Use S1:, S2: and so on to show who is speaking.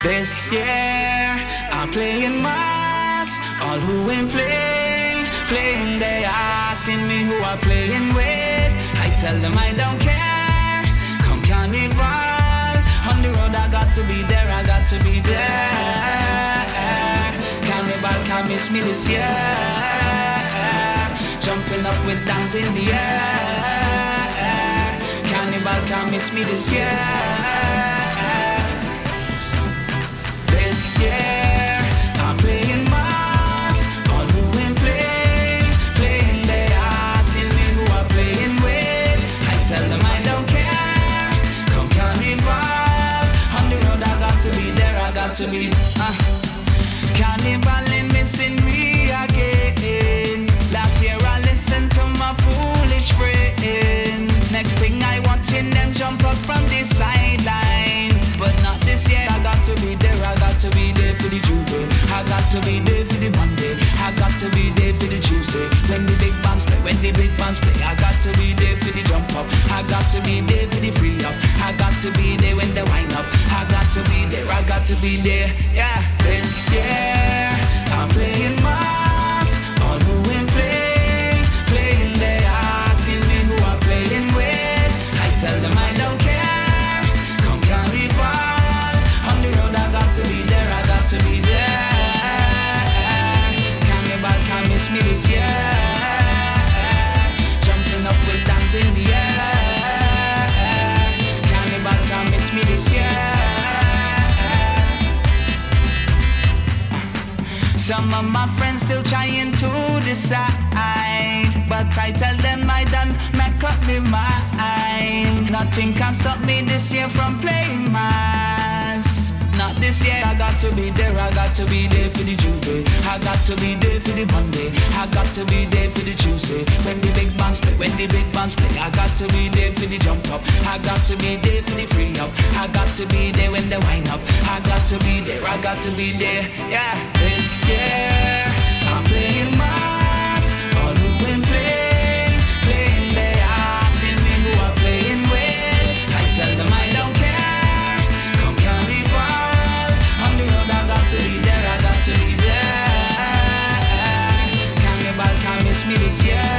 S1: This year I'm playing mas. All who ain't playing, playing, they asking me who I'm playing with. I tell them I don't care. Come carnival, on the road I got to be there, I got to be there. Carnival can't miss me this year. Jumping up with dance in the air. Carnival can't miss me this year. To be. Uh. Carnival ain't missing me again. Last year I listened to my foolish friends. Next thing I watching them jump up from the sidelines. But not this year, I got to be there, I got to be there for the J'ouvert. I got to be there for the Monday. I got to be there for the Tuesday. When the big bands play, when the big bands play, I got to be there for the jump up. I got to be there for the free up. I got to be there got to be there. Yeah, Some of my friends still trying to decide, but I tell them I done make up my mind. Nothing can stop me this year from playing mas. Not this year, I got to be there, I got to be there for the J'ouvert. I got to be there for the Monday, I got to be there for the Tuesday. When the big bands play, when the big bands play, I got to be there for the jump up. I got to be there for the free up. I got to be there when they wind up. I got to be there, I got to be there, yeah. Yeah.